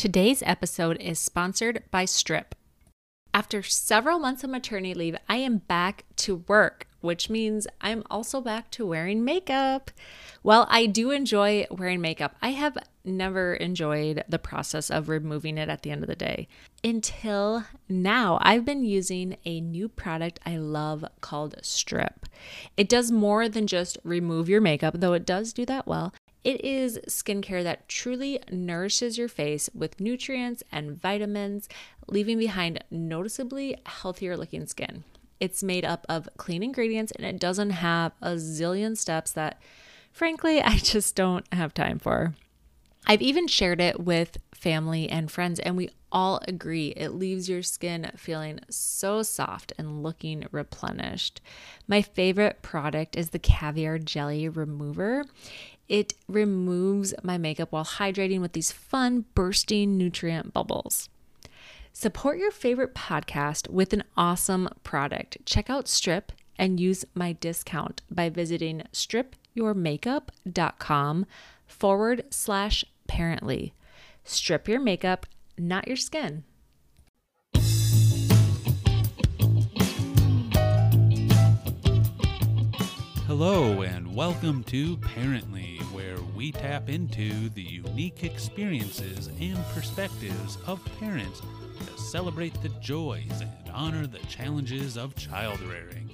Today's episode is sponsored by Strip. After several months of maternity leave, I am back to work, which means I'm also back to wearing makeup. While I do enjoy wearing makeup, I have never enjoyed the process of removing it at the end of the day. Until now, I've been using a new product I love called Strip. It does more than just remove your makeup, though it does do that well. It is skincare that truly nourishes your face with nutrients and vitamins, leaving behind noticeably healthier looking skin. It's made up of clean ingredients and it doesn't have a zillion steps that, frankly, I just don't have time for. I've even shared it with family and friends, and we all agree it leaves your skin feeling so soft and looking replenished. My favorite product is the Caviar Jelly Remover. It removes my makeup while hydrating with these fun, bursting nutrient bubbles. Support your favorite podcast with an awesome product. Check out Strip and use my discount by visiting stripyourmakeup.com forward slash parently. Strip your makeup, not your skin. Hello, and welcome to Parently, where we tap into the unique experiences and perspectives of parents to celebrate the joys and honor the challenges of child rearing.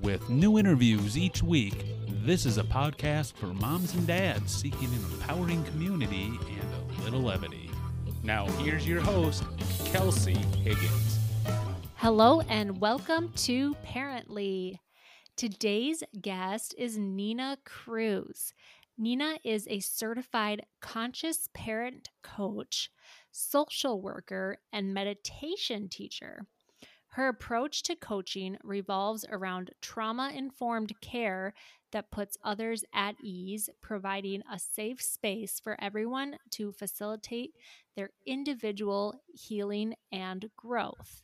With new interviews each week, this is a podcast for moms and dads seeking an empowering community and a little levity. Now, here's your host, Kelsey Higgins. Hello, and welcome to Parently. Today's guest is Nina Cruz. Nina is a certified conscious parent coach, social worker, and meditation teacher. Her approach to coaching revolves around trauma informed care that puts others at ease, providing a safe space for everyone to facilitate their individual healing and growth.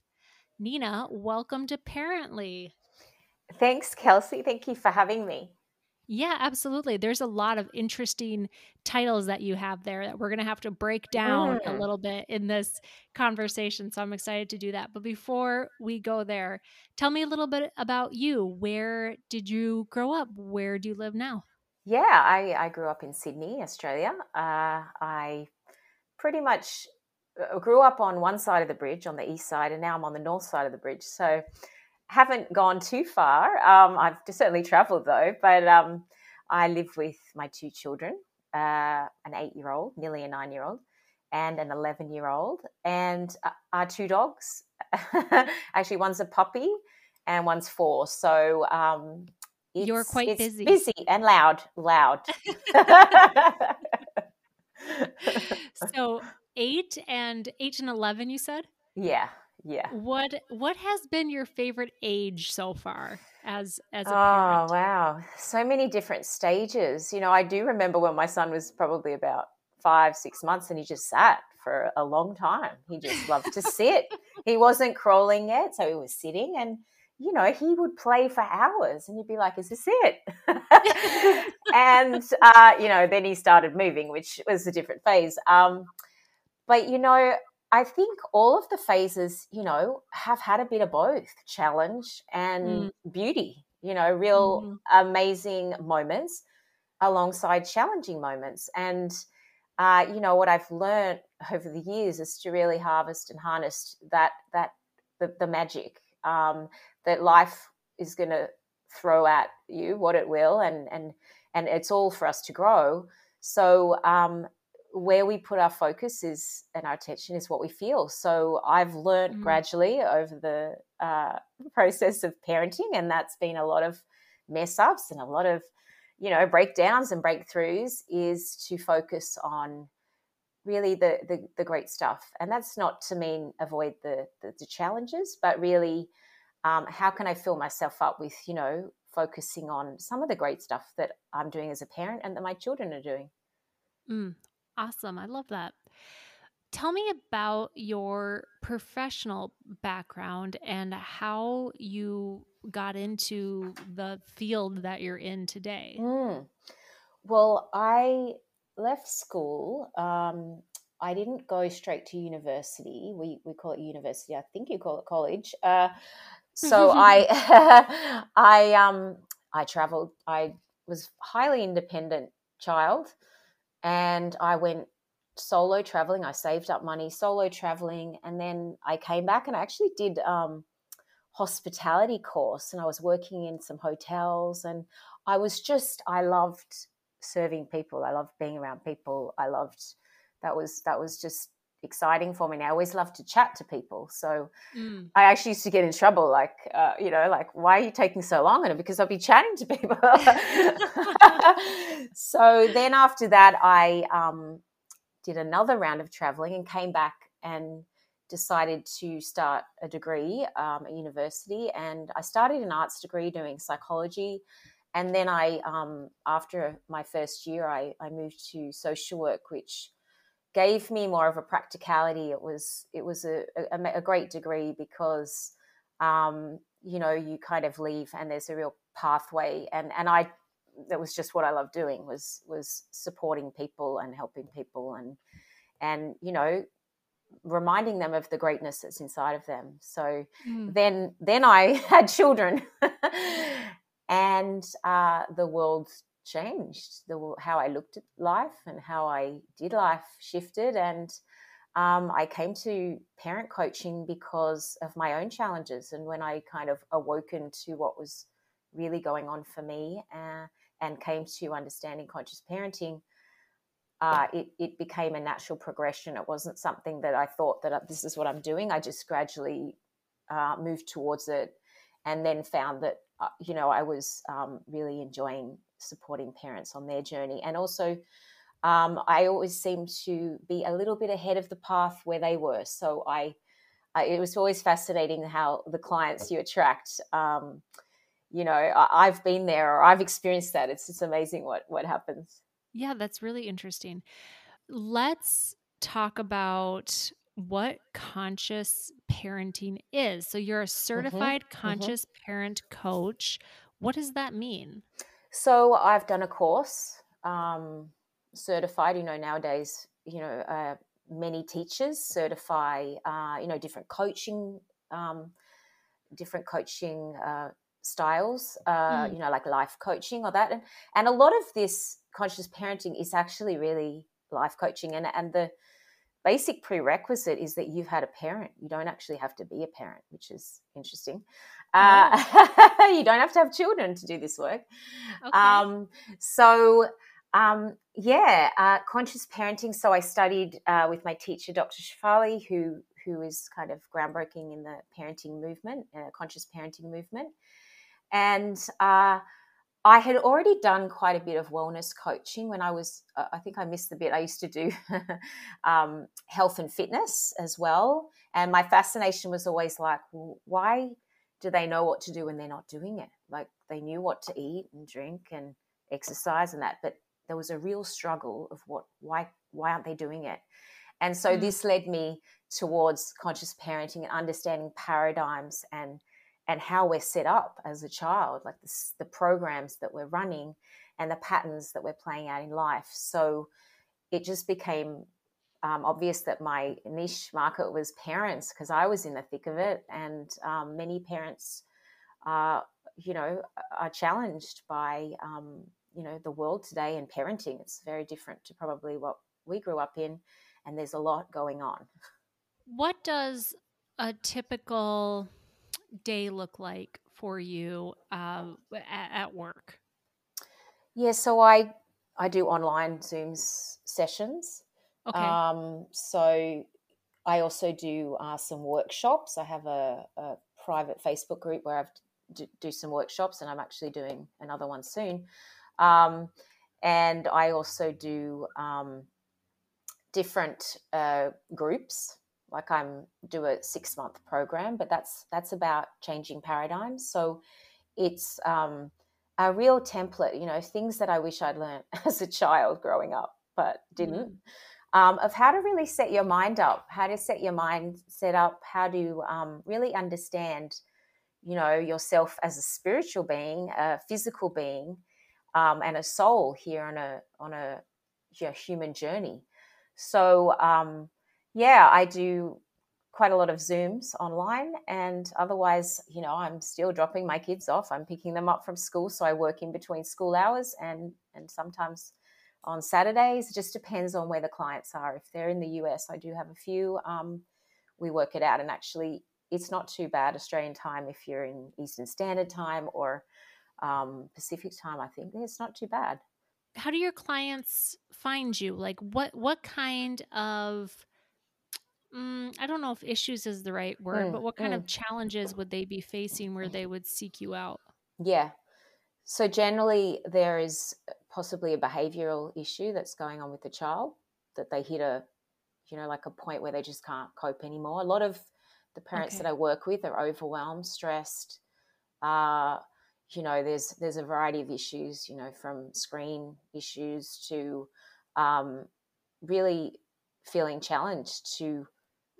Nina, welcome to Parently. Thanks, Kelsey. Thank you for having me. Yeah, absolutely. There's a lot of interesting titles that you have there that we're going to have to break down mm. a little bit in this conversation. So I'm excited to do that. But before we go there, tell me a little bit about you. Where did you grow up? Where do you live now? Yeah, I, I grew up in Sydney, Australia. Uh, I pretty much uh, grew up on one side of the bridge, on the east side, and now I'm on the north side of the bridge. So haven't gone too far. Um, I've certainly traveled though, but um, I live with my two children uh, an eight year old, nearly a nine year old, and an 11 year old, and uh, our two dogs. Actually, one's a puppy and one's four. So um, you're quite busy. Busy and loud, loud. so eight and eight and 11, you said? Yeah yeah. What what has been your favorite age so far as as a parent? oh parent? wow. So many different stages. You know i do remember when my son was probably about five six months and he just sat for a long time. He just loved to sit. He wasn't crawling yet so he was sitting and you know he would play for hours and you'd be like is this it? And uh, you know then he started moving which was a different phase. Um, but you know I think all of the phases, you know, have had a bit of both challenge and mm. beauty, you know, real mm. amazing moments alongside challenging moments. And, uh, you know, what I've learned over the years is to really harvest and harness that, that, the, the magic um, that life is going to throw at you, what it will, and, and, and it's all for us to grow. So, um, where we put our focus is and our attention is what we feel. So I've learned mm. gradually over the uh, process of parenting, and that's been a lot of mess ups and a lot of you know breakdowns and breakthroughs is to focus on really the the, the great stuff and that's not to mean avoid the the, the challenges but really um, how can i fill myself up with you know focusing on some of the great stuff that i'm doing as a parent and that my children are doing mm, Awesome. I love that. Tell me about your professional background and how you got into the field that you're in today. Mm. Well, I left school um, I didn't go straight to university. We we call it university. I think you call it college. Uh, so I I um I traveled. I was highly independent child, and I went solo traveling. I saved up money solo traveling, and then I came back and I actually did um, hospitality course, and I was working in some hotels, and I was just I loved serving people. I loved being around people. I loved that was that was just exciting for me. And I always love to chat to people. So mm. I actually used to get in trouble, like, uh, you know, like, why are you taking so long? And because I'll be chatting to people. so then after that, I um, did another round of traveling and came back and decided to start a degree um, at university. And I started an arts degree doing psychology. And then I, um, after my first year, I, I moved to social work, which gave me more of a practicality. It was it was a, a, a great degree because um, you know you kind of leave and there's a real pathway, and and I that was just what I loved doing was was supporting people and helping people and and you know reminding them of the greatness that's inside of them. So mm. then then I had children. and uh, the world changed. The how I looked at life and how I did life shifted, and um, I came to parent coaching because of my own challenges and when I kind of awoken to what was really going on for me uh, and came to understanding conscious parenting. Uh, it, it became a natural progression. It wasn't something that I thought that uh, this is what I'm doing. I just gradually uh, moved towards it and then found that, uh, you know, I was um, really enjoying supporting parents on their journey. And also, um, I always seem to be a little bit ahead of the path where they were. So I, I it was always fascinating how the clients you attract. Um, you know, I, have been there or I've experienced that. It's just amazing what what happens. Yeah, that's really interesting. Let's talk about what conscious parenting is. So you're a mm-hmm, certified mm-hmm. conscious mm-hmm. parent coach. What does that mean? So I've done a course, um, certified. You know, nowadays, you know, uh, many teachers certify, uh, you know, different coaching, um, different coaching uh, styles. Uh, mm. You know, like life coaching or that, and and a lot of this conscious parenting is actually really life coaching, and and the basic prerequisite is that you've had a parent. You don't actually have to be a parent, which is interesting. Uh, you don't have to have children to do this work. Okay. Um, so, um, yeah, uh, conscious parenting. So I studied uh, with my teacher, Dr. Shefali, who who is kind of groundbreaking in the parenting movement, uh, conscious parenting movement, and uh, I had already done quite a bit of wellness coaching when I was. Uh, I think I missed the bit. I used to do um, health and fitness as well, and my fascination was always like, well, why do they know what to do when they're not doing it? Like they knew what to eat and drink and exercise and that, but there was a real struggle of what why why aren't they doing it? And so mm. this led me towards conscious parenting and understanding paradigms and and how we're set up as a child, like the programs that we're running and the patterns that we're playing out in life. So it just became um, obvious that my niche market was parents because I was in the thick of it, and um, many parents, are, you know, are challenged by um, you know the world today and parenting. It's very different to probably what we grew up in, and there's a lot going on. What does a typical day look like for you uh, at, at work? Yeah, so I I do online Zooms sessions. Okay. Um, so I also do uh, some workshops. I have a, a, private Facebook group where I do, do, some workshops, and I'm actually doing another one soon. Um, and I also do um, different uh, groups. Like I'm do a six month program, but that's that's about changing paradigms. So it's um, a real template. You know, things that I wish I'd learned as a child growing up, but didn't. Mm um, of how to really set your mind up, how to set your mind set up, how to um, really understand, you know, yourself as a spiritual being, a physical being, um, and a soul here on a on a you know, human journey. So, um, yeah, I do quite a lot of Zooms online. And otherwise, you know, I'm still dropping my kids off. I'm picking them up from school. So I work in between school hours and, and sometimes on Saturdays. It just depends on where the clients are. If they're in the US, I do have a few. Um, we work it out. And actually, it's not too bad Australian time if you're in Eastern Standard Time or um, Pacific time. I think it's not too bad. How do your clients find you? Like, what what kind of Mm, I don't know if issues is the right word, mm, but what kind mm. of challenges would they be facing where they would seek you out? Yeah. So generally, there is possibly a behavioral issue that's going on with the child that they hit a, you know, like a point where they just can't cope anymore. A lot of the parents okay. that I work with are overwhelmed, stressed. Uh, you know, there's there's a variety of issues. You know, from screen issues to um, really feeling challenged to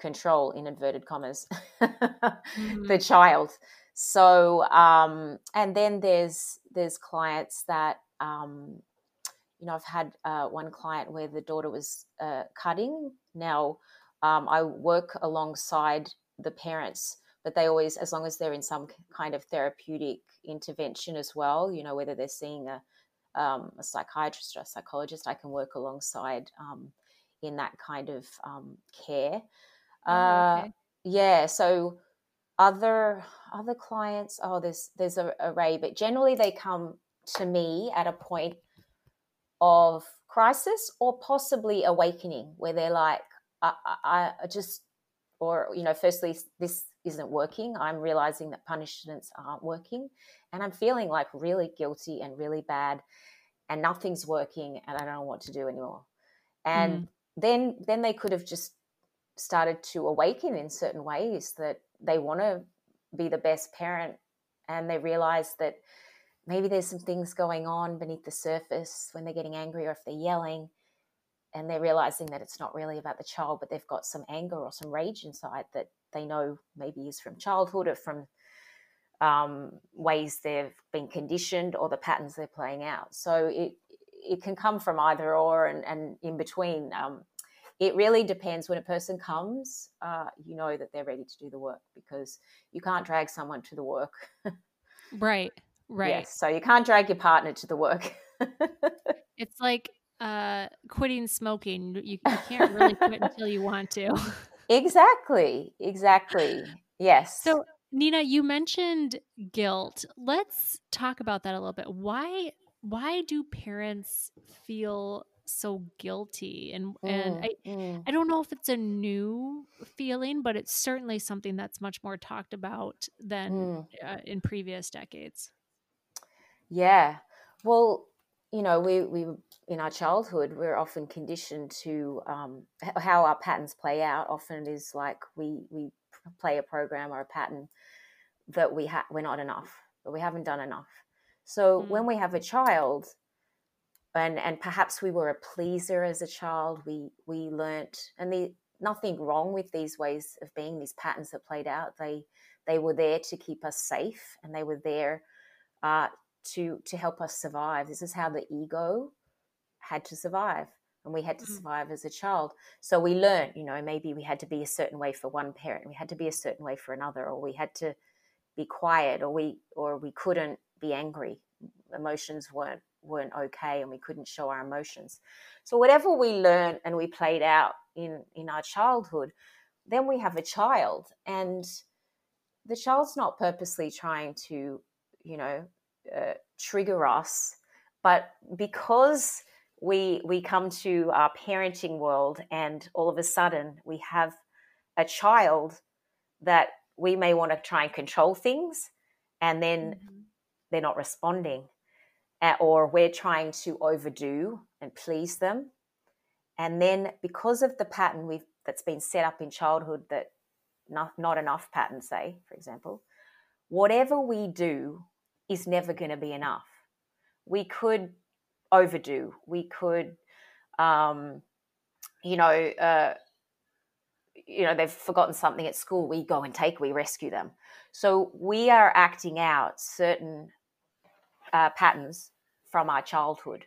control in inverted commas mm-hmm. the child. So um, and then there's there's clients that um, you know i've had uh, one client where the daughter was uh, cutting. Now um, i work alongside the parents but they always as long as they're in some kind of therapeutic intervention as well you know whether they're seeing a, um, a psychiatrist or a psychologist i can work alongside um, in that kind of um, care Oh, uh, okay. yeah. So other other clients, oh, there's there's a array, but generally they come to me at a point of crisis or possibly awakening, where they're like, I, I, I just, or you know, firstly, this isn't working. I'm realizing that punishments aren't working, and I'm feeling like really guilty and really bad, and nothing's working, and I don't know what to do anymore. And mm. then then they could have just started to awaken in certain ways that they want to be the best parent and they realize that maybe there's some things going on beneath the surface when they're getting angry or if they're yelling and they're realizing that it's not really about the child but they've got some anger or some rage inside that they know maybe is from childhood or from um, ways they've been conditioned or the patterns they're playing out. So it it can come from either or and, and in between um, it really depends. When a person comes uh, you know that they're ready to do the work because you can't drag someone to the work. Right right. yes, so you can't drag your partner to the work. It's like uh, quitting smoking. You, you can't really quit until you want to. Exactly exactly. Yes. So nina you mentioned guilt. Let's talk about that a little bit. Why why do parents feel so guilty and mm, and I mm. I don't know if it's a new feeling but it's certainly something that's much more talked about than mm. uh, in previous decades. Yeah. Well, you know, we we in our childhood we're often conditioned to um, how our patterns play out. Often it is like we we play a program or a pattern that we ha- we're not enough, but we haven't done enough. So when mm. we have a child, and and perhaps we were a pleaser as a child. We we learnt and the nothing wrong with these ways of being these patterns that played out. They they were there to keep us safe and they were there uh, to to help us survive. This is how the ego had to survive and we had to mm. survive as a child. So we learned you know maybe we had to be a certain way for one parent we had to be a certain way for another or we had to be quiet or we or we couldn't be angry. Emotions weren't weren't okay and we couldn't show our emotions. So whatever we learned and we played out in in our childhood, then we have a child and the child's not purposely trying to, you know, uh, trigger us, but because we we come to our parenting world and all of a sudden we have a child that we may want to try and control things and then mm-hmm. they're not responding or we're trying to overdo and please them. And then because of the pattern we've that's been set up in childhood that not, not enough patterns say, for example, whatever we do is never going to be enough. We could overdo. We could, um, you know, uh, you know, they've forgotten something at school. We go and take. We rescue them. So we are acting out certain uh, patterns from our childhood.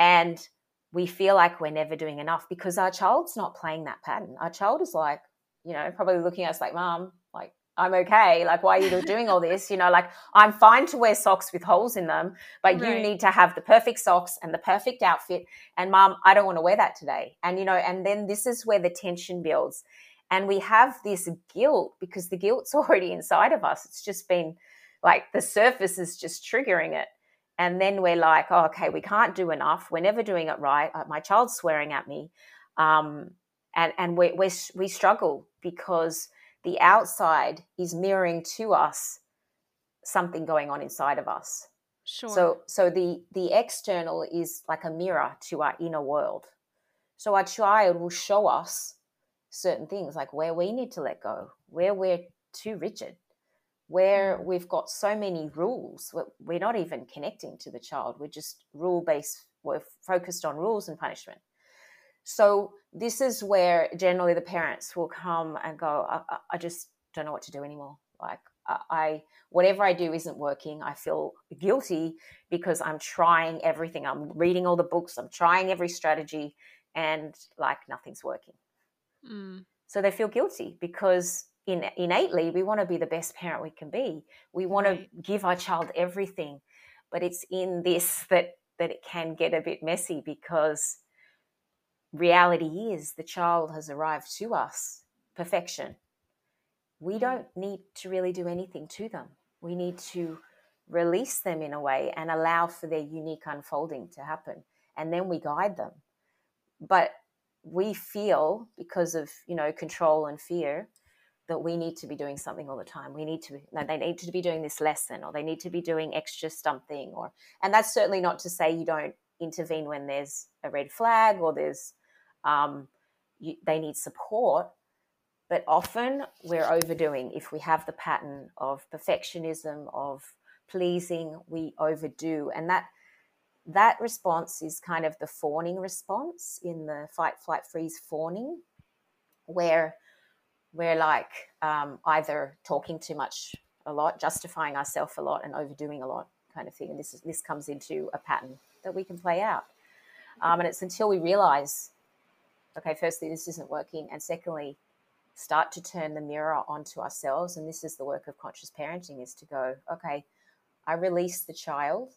And we feel like we're never doing enough because our child's not playing that pattern. Our child is like, you know, probably looking at us like, Mom, like, I'm okay. Like, why are you doing all this? You know, like, I'm fine to wear socks with holes in them, but right. you need to have the perfect socks and the perfect outfit. And, Mom, I don't want to wear that today. And, you know, and then this is where the tension builds. And we have this guilt because the guilt's already inside of us. It's just been like the surface is just triggering it. And then we're like, oh, okay, we can't do enough. We're never doing it right. Uh, my child's swearing at me. Um, and and we, we, we struggle because the outside is mirroring to us something going on inside of us. Sure. So so the the external is like a mirror to our inner world. So our child will show us certain things like where we need to let go, where we're too rigid, where mm. we've got so many rules. We're not even connecting to the child. We're just rule based. We're focused on rules and punishment. So this is where generally the parents will come and go, I, I just don't know what to do anymore. Like I, whatever I do isn't working. I feel guilty because I'm trying everything. I'm reading all the books. I'm trying every strategy, and like nothing's working. Mm. So they feel guilty because in, innately we want to be the best parent we can be. We want right. to give our child everything, but it's in this that that it can get a bit messy because reality is the child has arrived to us perfection. We don't need to really do anything to them. We need to release them in a way and allow for their unique unfolding to happen. And then we guide them. But we feel because of, you know, control and fear that we need to be doing something all the time. We need to, they need to be doing this lesson or they need to be doing extra something or, and that's certainly not to say you don't intervene when there's a red flag or there's um, you, they need support. But often we're overdoing. If we have the pattern of perfectionism, of pleasing, we overdo. And that that response is kind of the fawning response in the fight, flight, freeze fawning, where we're like um, either talking too much a lot, justifying ourselves a lot, and overdoing a lot, kind of thing. And this is, this comes into a pattern that we can play out. Um, and it's until we realize okay, firstly, this isn't working. And secondly, start to turn the mirror onto ourselves. And this is the work of conscious parenting is to go, okay, I release the child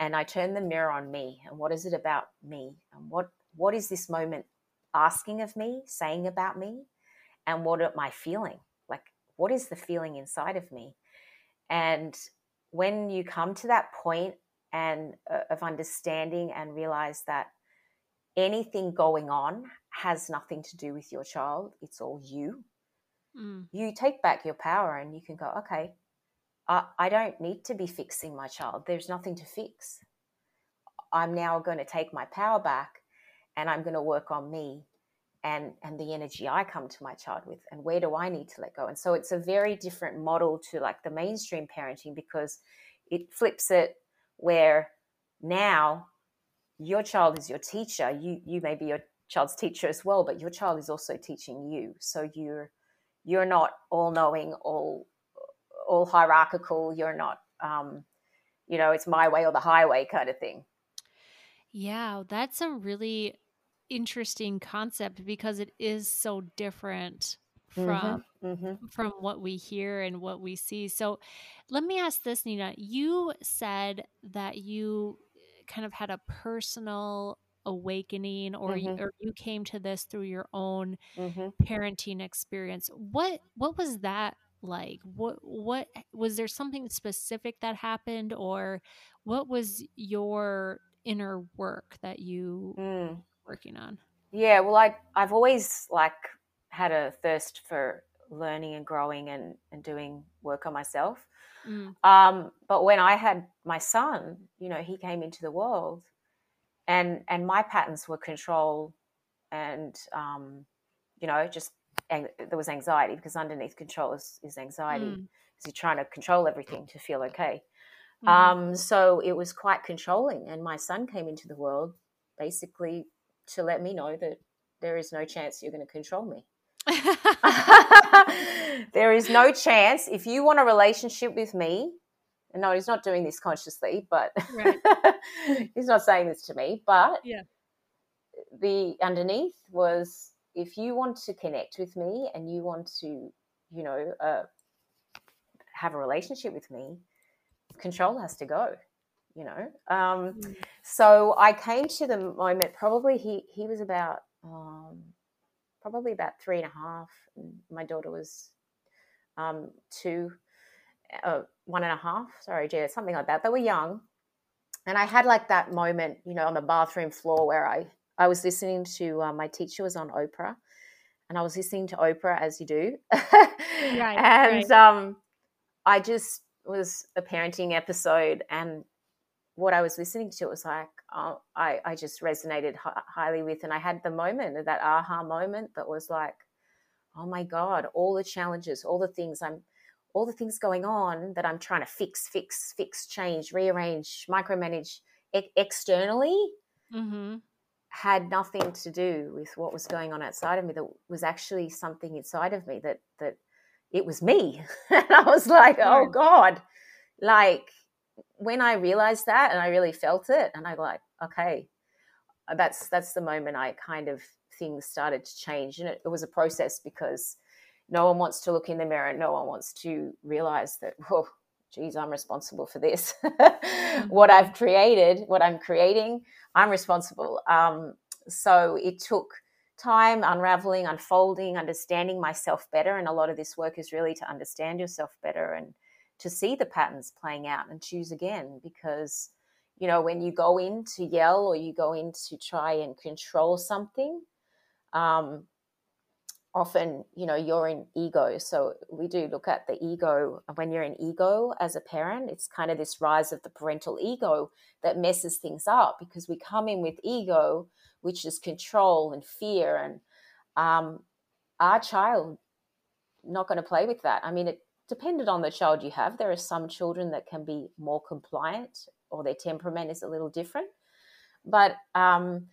and I turn the mirror on me. And what is it about me? And what what is this moment asking of me, saying about me? And what am I feeling? Like, what is the feeling inside of me? And when you come to that point and uh, of understanding and realize that anything going on has nothing to do with your child, it's all you. Mm. You take back your power and you can go, okay, I, I don't need to be fixing my child. There's nothing to fix. I'm now going to take my power back and I'm going to work on me and and the energy I come to my child with and where do I need to let go and so it's a very different model to like the mainstream parenting because it flips it where now your child is your teacher. You you may be your child's teacher as well, but your child is also teaching you. So you're you're not all knowing, all all hierarchical. You're not, um, you know, it's my way or the highway kind of thing. Yeah, that's a really interesting concept because it is so different mm-hmm, from mm-hmm, mm-hmm. from what we hear and what we see. So let me ask this Nina, you said that you kind of had a personal awakening or mm-hmm. you, or you came to this through your own mm-hmm. parenting experience what what was that like what what was there something specific that happened or what was your inner work that you mm. Working on yeah well i i've always like had a thirst for learning and growing and and doing work on myself Mm. Um, but when I had my son, you know, he came into the world, and and my patterns were control, and um, you know, just there was anxiety because underneath control is, is anxiety because mm. you're trying to control everything to feel okay. Mm. Um, so it was quite controlling, and my son came into the world basically to let me know that there is no chance you're going to control me. there is no chance if you want a relationship with me. And no, he's not doing this consciously, but right. he's not saying this to me. But yeah. the underneath was if you want to connect with me and you want to, you know, uh, have a relationship with me, control has to go. You know, um, mm. So I came to the moment. Probably he he was about um, probably about three a half. And my daughter was um, two, uh, one and a half. Sorry, Gia, something like that. They were young, and I had like that moment, you know, on the bathroom floor where I I was listening to uh, my teacher was on Oprah, and I was listening to Oprah as you do, right, and right. um, I just was a parenting episode, and what I was listening to it was like uh, I I just resonated h- highly with, and I had the moment that aha moment that was like, oh my god, all the challenges, all the things I'm all the things going on that I'm trying to fix, fix, fix, change, rearrange, micromanage e- externally mm-hmm. had nothing to do with what was going on outside of me. That was actually something inside of me that that it was me, and I was like, oh God, like when I realized that and I really felt it, and I like, okay, that's that's the moment I kind of things started to change, and it, it was a process because no one wants to look in the mirror. No one wants to realize that, oh, geez, I'm responsible for this. Mm-hmm. what I've created, what I'm creating, I'm responsible. Um, so it took time unraveling, unfolding, understanding myself better. And a lot of this work is really to understand yourself better and to see the patterns playing out and choose again. Because, you know, when you go in to yell or you go in to try and control something, um, often you know you're in ego so we do look at the ego when you're in ego as a parent it's kind of this rise of the parental ego that messes things up because we come in with ego which is control and fear and um, our child not going to play with that i mean it depended on the child you have there are some children that can be more compliant or their temperament is a little different but um,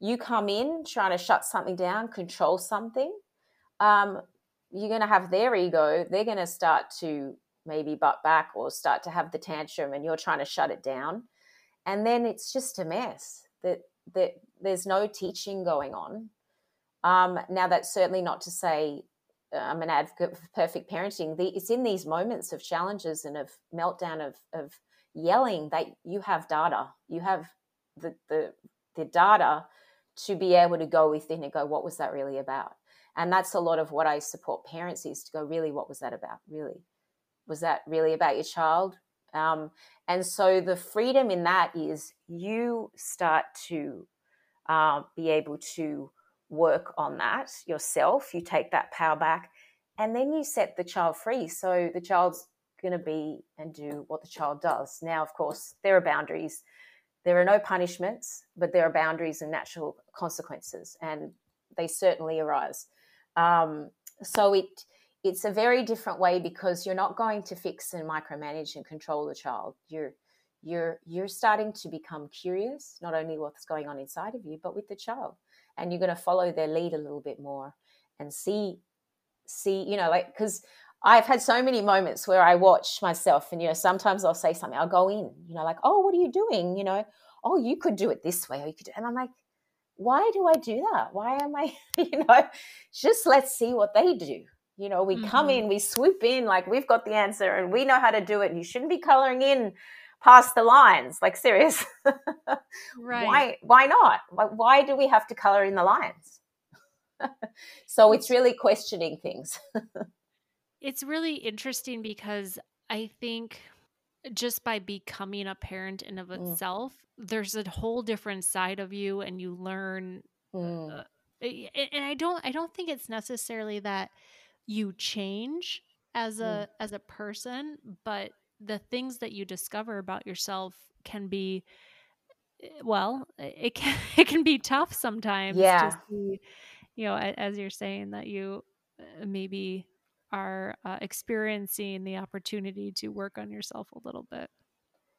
you come in trying to shut something down control something um, you're going to have their ego. They're going to start to maybe butt back or start to have the tantrum, and you're trying to shut it down. And then it's just a mess. That that there's no teaching going on. Um, now, that's certainly not to say I'm an advocate for perfect parenting. The, it's in these moments of challenges and of meltdown of, of yelling that you have data. You have the, the the data to be able to go within and go, what was that really about? and that's a lot of what i support parents is to go really what was that about really was that really about your child um, and so the freedom in that is you start to uh, be able to work on that yourself you take that power back and then you set the child free. So the child's going to be and do what the child does. Now of course there are boundaries. There are no punishments but there are boundaries and natural consequences and they certainly arise. Um, so it it's a very different way because you're not going to fix and micromanage and control the child. You're you're you're starting to become curious, not only what's going on inside of you, but with the child, and you're going to follow their lead a little bit more and see see you know like because I've had so many moments where I watch myself, and you know, sometimes I'll say something, I'll go in, you know, like, oh, what are you doing? You know, oh, you could do it this way, or you could, and I'm like, why do I do that? Why am I, you know, just let's see what they do. You know, we mm-hmm. come in, we swoop in like we've got the answer and we know how to do it. And you shouldn't be coloring in past the lines. Like serious. right. Why why not? Why, why do we have to color in the lines? so it's really questioning things. it's really interesting because I think just by becoming a parent in of mm. itself mm. there's a whole different side of you and you learn mm. uh, and i don't i don't think it's necessarily that you change as a mm. as a person but the things that you discover about yourself can be eh, well it can it can be tough sometimes yeah see, you know as you're saying that you uh, maybe are uh, experiencing the opportunity to work on yourself a little bit.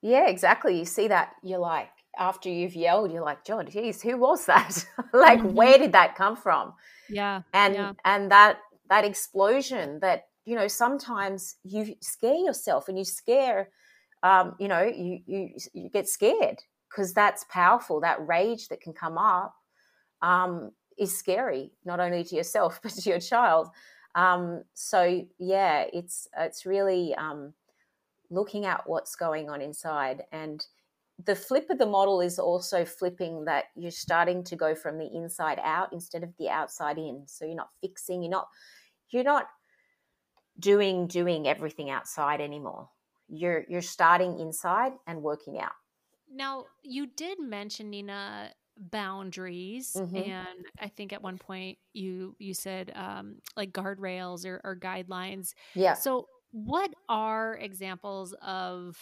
Yeah, exactly. You see that, you're like, after you've yelled, you're like, John, geez, who was that? like, mm-hmm. where did that come from? Yeah. And yeah. and that that explosion that, you know, sometimes you scare yourself and you scare um, you know, you you you get scared because that's powerful, that rage that can come up um, is scary, not only to yourself but to your child. Um, so yeah, it's it's really um, looking at what's going on inside, and the flip of the model is also flipping that you're starting to go from the inside out instead of the outside in. So you're not fixing, you're not you're not doing doing everything outside anymore. You're you're starting inside and working out. Now, you did mention Nina boundaries mm-hmm. and i think at one point you you said um like guardrails or, or guidelines yeah so what are examples of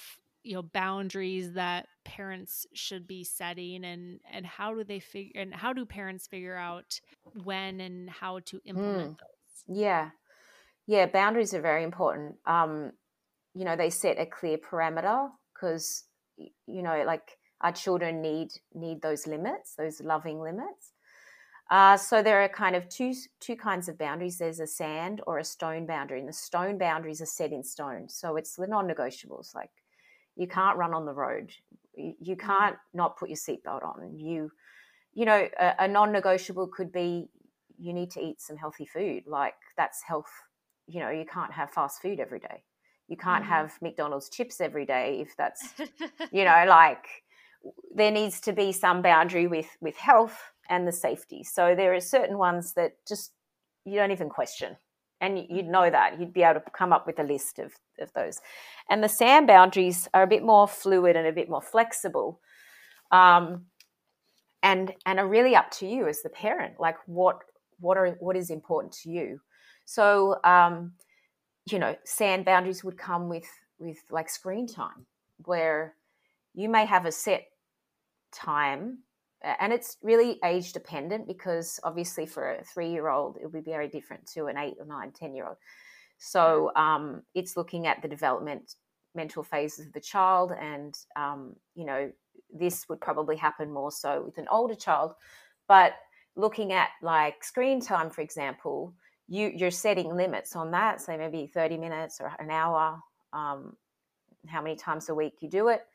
you know boundaries that parents should be setting and and how do they figure and how do parents figure out when and how to implement mm. those yeah yeah boundaries are very important um you know they set a clear parameter because you know like our children need need those limits, those loving limits. Uh, so there are kind of two two kinds of boundaries. There's a sand or a stone boundary, and the stone boundaries are set in stone. So it's the non-negotiables. Like you can't run on the road, you, mm-hmm. can't not put your seatbelt on. You, you know, a, a non-negotiable could be you need to eat some healthy food. Like that's health. You know, you can't have fast food every day. You can't mm-hmm. have McDonald's chips every day if that's, you know, like there needs to be some boundary with with health and the safety. So there are certain ones that just you don't even question, and you'd know that you'd be able to come up with a list of of those. And the sand boundaries are a bit more fluid and a bit more flexible, um, and and are really up to you as the parent. Like what what are what is important to you. So um, you know, sand boundaries would come with with like screen time, where you may have a set time and it's really age dependent because obviously for a three year old it would be very different to an eight or nine ten year old so um, it's looking at the development mental phases of the child and um, you know this would probably happen more so with an older child but looking at like screen time for example you you're setting limits on that say maybe 30 minutes or an hour um, how many times a week you do it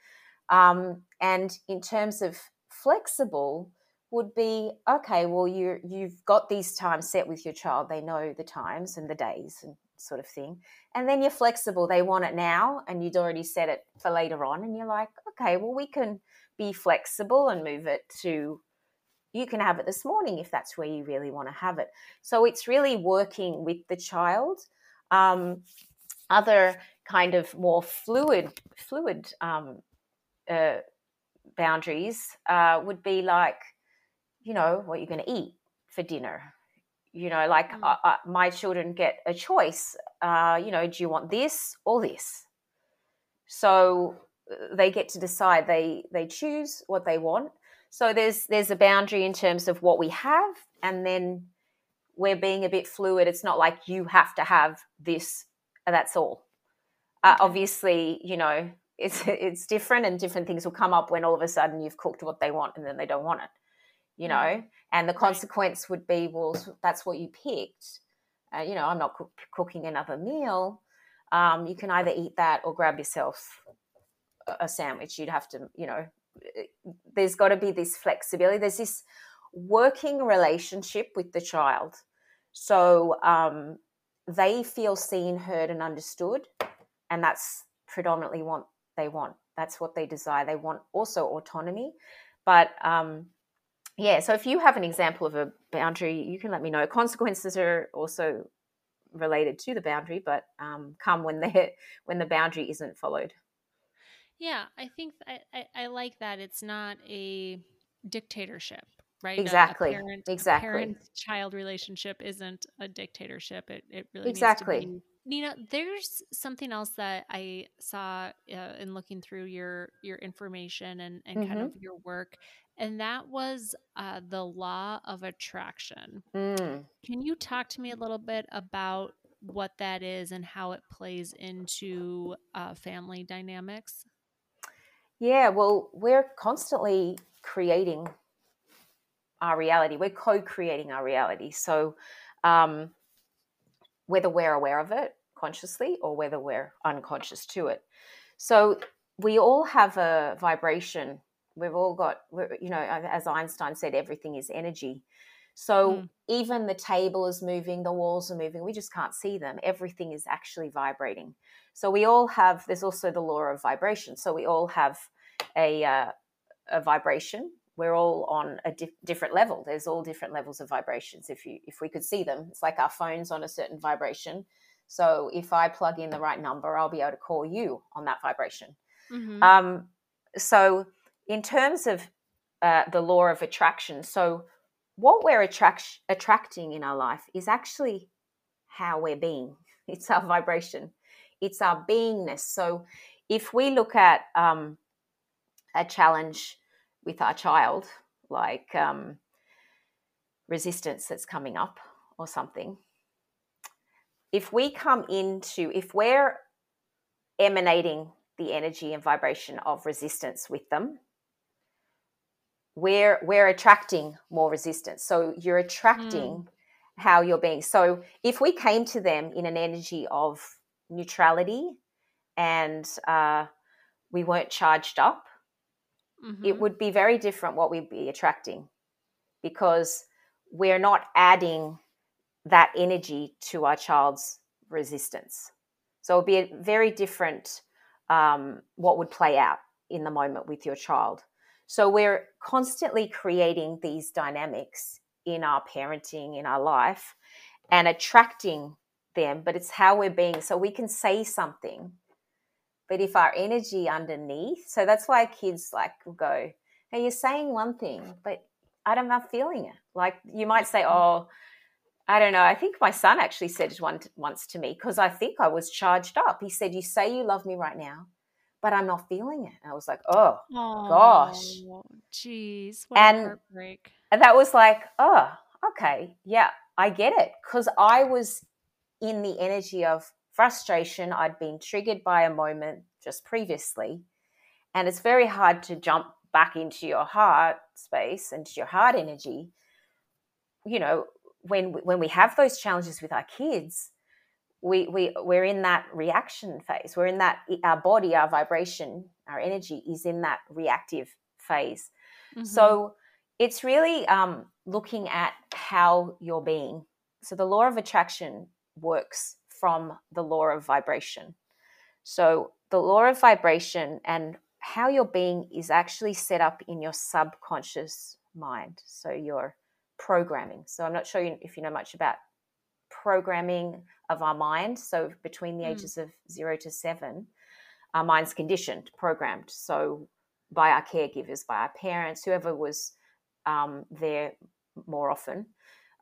um, and in terms of flexible, would be okay. Well, you you've got these times set with your child; they know the times and the days and sort of thing. And then you're flexible; they want it now, and you'd already set it for later on. And you're like, okay, well, we can be flexible and move it to. You can have it this morning if that's where you really want to have it. So it's really working with the child. Um, other kind of more fluid fluid um, uh, boundaries uh, would be like, you know, what you're going to eat for dinner. You know, like mm. uh, my children get a choice. Uh, you know, do you want this or this? So uh, they get to decide. They they choose what they want. So there's there's a boundary in terms of what we have, and then we're being a bit fluid. It's not like you have to have this. And that's all. Uh, obviously, you know, it's it's different and different things will come up when all of a sudden you've cooked what they want and then they don't want it you know and the consequence would be well that's what you picked uh, you know i'm not cook- cooking another meal um, you can either eat that or grab yourself a sandwich you'd have to you know there's got to be this flexibility there's this working relationship with the child so um, they feel seen heard and understood and that's predominantly what they want. That's what they desire. They want also autonomy. But um, yeah, so if you have an example of a boundary, you can let me know. Consequences are also related to the boundary, but um, come when they when the boundary isn't followed. Yeah, I think I, I, I like that. It's not a dictatorship, right? Exactly. A, parent, exactly. Parent child relationship isn't a dictatorship. It it really exactly Nina, there's something else that I saw uh, in looking through your your information and, and mm-hmm. kind of your work, and that was uh, the law of attraction. Mm. Can you talk to me a little bit about what that is and how it plays into uh, family dynamics? Yeah, well, we're constantly creating our reality. We're co-creating our reality. So. Um, whether we're aware of it consciously or whether we're unconscious to it. So we all have a vibration we've all got you know as einstein said everything is energy so mm. even the table is moving the walls are moving we just can't see them everything is actually vibrating so we all have there's also the law of vibration so we all have a uh, a vibration we're all on a di- different level there's all different levels of vibrations if you if we could see them it's like our phones on a certain vibration so if i plug in the right number i'll be able to call you on that vibration mm-hmm. um, so in terms of uh, the law of attraction so what we're attract- attracting in our life is actually how we're being. It's our vibration. It's our beingness. So if we look at um, a challenge with our child, like um, resistance that's coming up or something, if we come into, if we're emanating the energy and vibration of resistance with them, we're we're attracting more resistance. So you're attracting mm. how you're being. So if we came to them in an energy of neutrality and uh, we weren't charged up, mm-hmm. it would be very different what we'd be attracting because we're not adding that energy to our child's resistance. So it would be a very different um, what would play out in the moment with your child. So we're constantly creating these dynamics in our parenting, in our life, and attracting them, but it's how we're being. So we can say something but if our energy underneath, so that's why kids like go, hey, you're saying one thing, but I don't know feeling it. Like you might say, mm. oh, I don't know. I think my son actually said it one, once to me because I think I was charged up. He said, You say you love me right now, but I'm not feeling it. And I was like, Oh, oh gosh. Jeez. and, heartbreak. And that was like, Oh, okay. Yeah, I get it. Because I was in the energy of frustration. I'd been triggered by a moment just previously. And it's very hard to jump back into your heart space and your heart energy. You know, when when we have those challenges with our kids, we we we're in that reaction phase. We're in that our body, our vibration, our energy is in that reactive phase. Mm-hmm. So it's really um, looking at how you're being. So the law of attraction works from the law of vibration. So, the law of vibration and how your being is actually set up in your subconscious mind. So, your programming. So, I'm not sure if you know much about programming of our mind. So, between the mm. ages of zero to seven, our mind's conditioned, programmed. So, by our caregivers, by our parents, whoever was um, there more often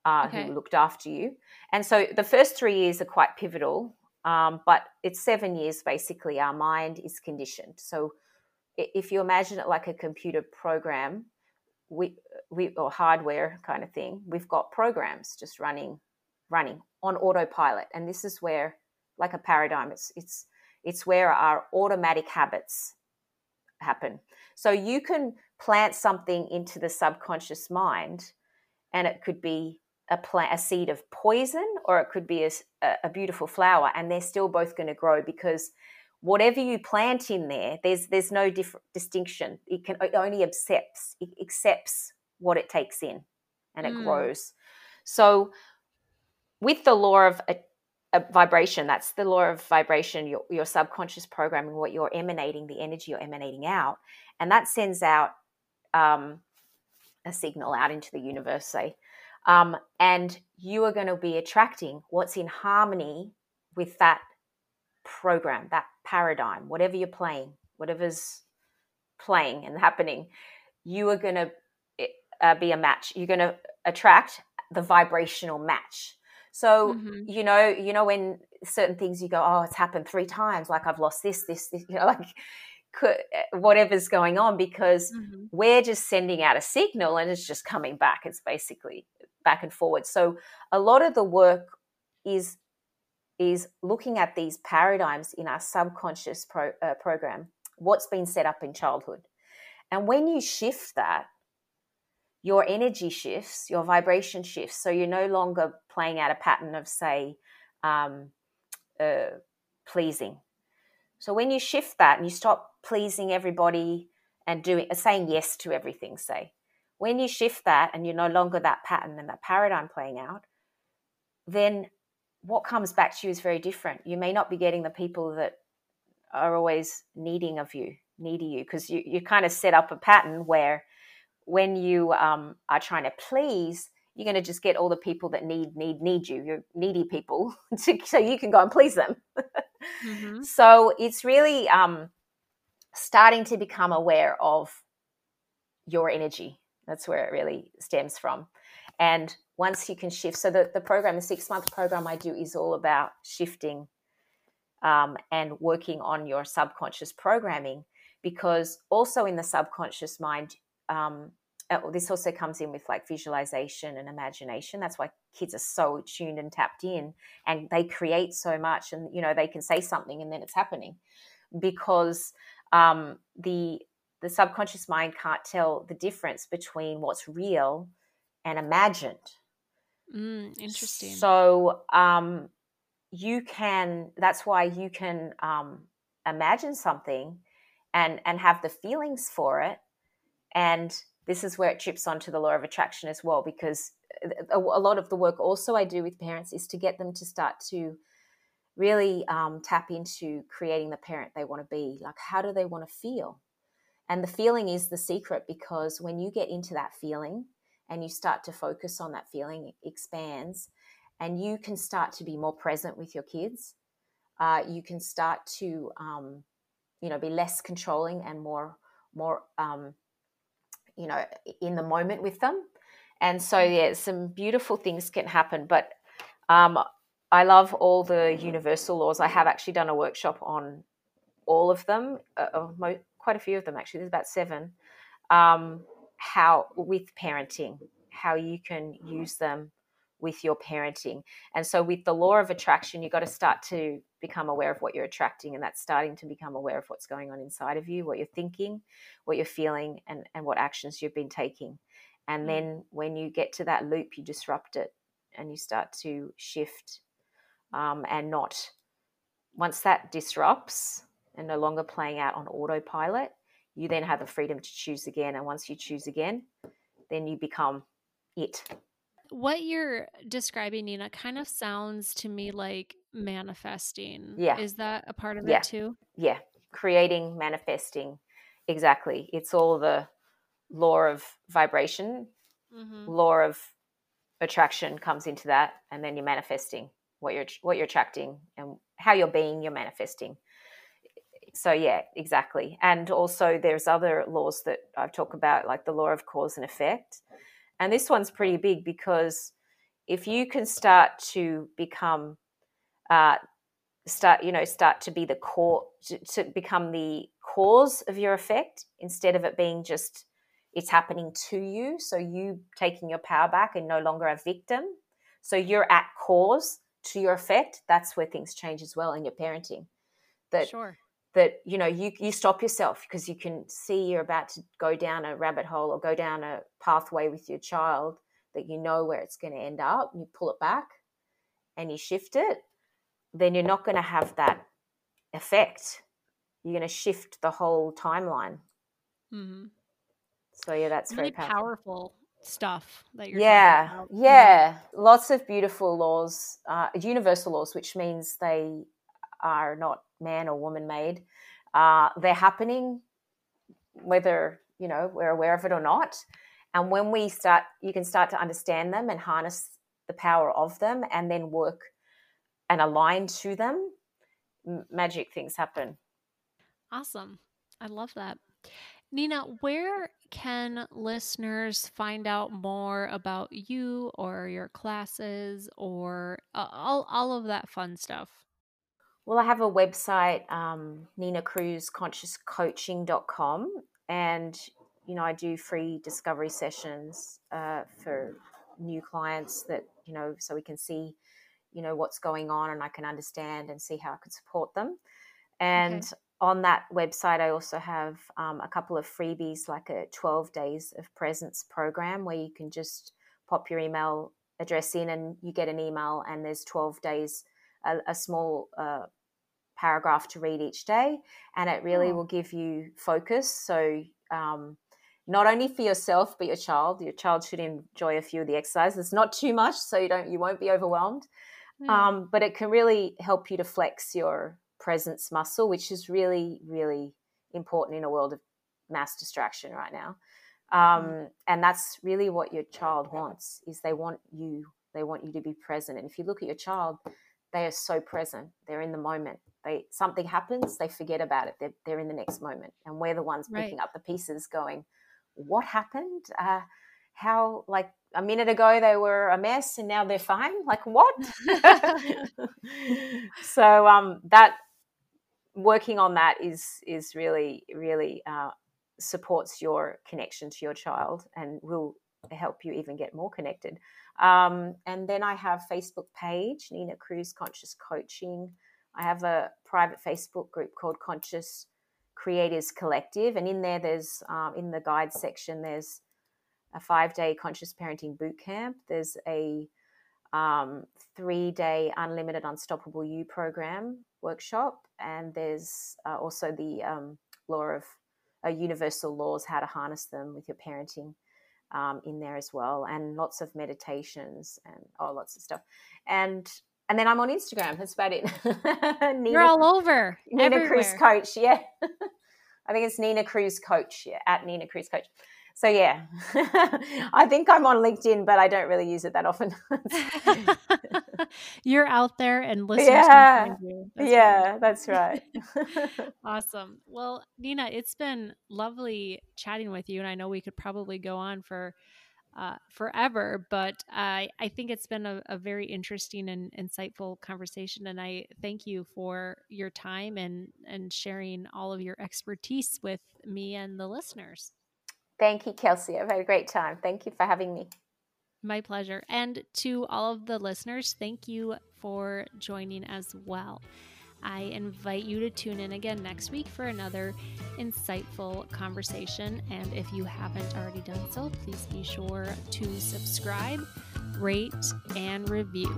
uh, okay. who looked after you. And so the first three years are quite pivotal, um, but it's seven years basically. Our mind is conditioned. So if you imagine it like a computer program, we, we or hardware kind of thing, we've got programs just running, running on autopilot, and this is where, like a paradigm, it's it's it's where our automatic habits happen. So you can plant something into the subconscious mind, and it could be a plant, a seed of poison, or it could be a, a beautiful flower, and they're still both going to grow because whatever you plant in there, there's there's no different distinction. It can it only accepts it accepts what it takes in, and it mm. grows. So, with the law of a, a, vibration, that's the law of vibration. Your your subconscious programming, what you're emanating, the energy you're emanating out, and that sends out um, a signal out into the universe. Say um, and you are going to be attracting what's in harmony with that program, that paradigm, whatever you're playing, whatever's playing and happening, you are going to eh, uh, be a match. You're going to attract the vibrational match. So mm-hmm. you know, you know when certain things you go, oh, it's happened three times. Like I've lost this, this, this. You know, like could, eh, whatever's going on because mm-hmm. we're just sending out a signal and it's just coming back. It's basically back and forward. So a lot of the work is is looking at these paradigms in our subconscious pro, uh, program, what's been set up in childhood. And when you shift that, your energy shifts, your vibration shifts. So you're no longer playing out a pattern of, say, um, uh, pleasing. So when you shift that and you stop pleasing everybody and doing saying yes to everything say when you shift that and you're no longer that pattern and that paradigm playing out then what comes back to you is very different you may not be getting the people that are always needing of you needy you because you, you kind of set up a pattern where when you um, are trying to please you're going to just get all the people that need need need you you're needy people to, so you can go and please them. Mm-hmm. so it's really um, starting to become aware of your energy. That's where it really stems from. And once you can shift so the, the program the six month program i do is all about shifting um, and working on your subconscious programming because also in the subconscious mind um, uh, this also comes in with like visualization and imagination. That's why kids are so tuned and tapped in and they create so much and you know they can say something and then it's happening. Because um, the the subconscious mind can't tell the difference between what's real and imagined. Mm, interesting. So um, you can that's why you can um, imagine something and and have the feelings for it and this is where it chips onto the law of attraction as well because a, a lot of the work also i do with parents is to get them to start to really um, tap into creating the parent they want to be. Like how do they want to feel? And the feeling is the secret because when you get into that feeling and you start to focus on that feeling it expands and you can start to be more present with your kids. Uh, you can start to um, you know be less controlling and more more um, you know in the moment with them. And so mm. yeah some beautiful things can happen. But um, i love all the universal laws. I have actually done a workshop on all of them uh, quite a few of them actually. There's about seven. Um, how with parenting how you can use them with your parenting. And so, with the law of attraction, you've got to start to become aware of what you're attracting, and that's starting to become aware of what's going on inside of you, what you're thinking, what you're feeling, and, and what actions you've been taking. And mm. then, when you get to that loop, you disrupt it and you start to shift um, and not. Once that disrupts and no longer playing out on autopilot, you then have the freedom to choose again. And once you choose again, then you become it what you're describing, Nina, kind of sounds to me like manifesting. Yeah. Is that a part of yeah. it too? Yeah. Creating, manifesting. Exactly. It's all the law of vibration, mm-hmm. law of attraction comes into that, and then you're manifesting what you're what you're attracting and how you're being, you're manifesting. So yeah, exactly. And also there's other laws that I've talked about, like the law of cause and effect and this one's pretty big because if you can start to become, uh, start, you know, start to be the core, to, to become the cause of your effect instead of it being just it's happening to you. So you taking your power back and no longer a victim. So you're at cause to your effect. That's where things change as well in your parenting. That sure that you know you you stop yourself because you can see you're about to go down a rabbit hole or go down a pathway with your child that you know where it's going to end up you pull it back and you shift it then you're not going to have that effect. You're going to shift the whole timeline. Mm-hmm. so yeah that's really very powerful. powerful stuff that you're yeah. yeah. Lots of beautiful laws uh, universal laws which means they are not man or woman made. Uh, they're happening, whether you know we're aware of it or not. And when we start, you can start to understand them and harness the power of them, and then work and align to them. magic things happen. Awesome. I love that. Nina, where can listeners find out more about you or your classes or uh, all, all of that fun stuff? Well, I have a website, um, ninacruzconsciouscoaching.com, and you know I do free discovery sessions uh, for new clients that you know so we can see you know what's going on and I can understand and see how I can support them. And okay. on that website, I also have um, a couple of freebies, like a 12 days of presence program, where you can just pop your email address in and you get an email, and there's 12 days. A, a small uh, paragraph to read each day, and it really oh. will give you focus. So um, not only for yourself but your child. Your child should enjoy a few of the exercises, not too much, so you don't you won't be overwhelmed. Mm. Um, but it can really help you to flex your presence muscle, which is really really important in a world of mass distraction right now. Um, mm. And that's really what your child wants is they want you they want you to be present. And if you look at your child, they are so present. They're in the moment. They something happens, they forget about it. They're, they're in the next moment, and we're the ones right. picking up the pieces, going, "What happened? Uh, how? Like a minute ago they were a mess, and now they're fine. Like what?" so um, that working on that is is really really uh, supports your connection to your child and will help you even get more connected. Um, and then I have Facebook page, Nina Cruz Conscious Coaching. I have a private Facebook group called Conscious Creators Collective, and in there, there's um, in the guide section, there's a five day conscious parenting boot camp. There's a um, three day unlimited unstoppable you program workshop, and there's uh, also the um, law of uh, universal laws, how to harness them with your parenting um, in there as well, and lots of meditations and oh, lots of stuff. And and then I'm on Instagram. That's about it. Nina, You're all over. Nina everywhere. Cruz Coach. Yeah, I think it's Nina Cruz Coach. Yeah, at Nina Cruz Coach. So yeah, I think I'm on LinkedIn, but I don't really use it that often. You're out there and listeners yeah. That's yeah, right. that's right. awesome. Well, Nina, it's been lovely chatting with you, and I know we could probably go on for uh, forever, but I I think it's been a, a very interesting and insightful conversation, and I thank you for your time and and sharing all of your expertise with me and the listeners. Thank you, Kelsey. I've had a great time. Thank you for having me. My pleasure. And to all of the listeners, thank you for joining as well. I invite you to tune in again next week for another insightful conversation. And if you haven't already done so, please be sure to subscribe, rate, and review.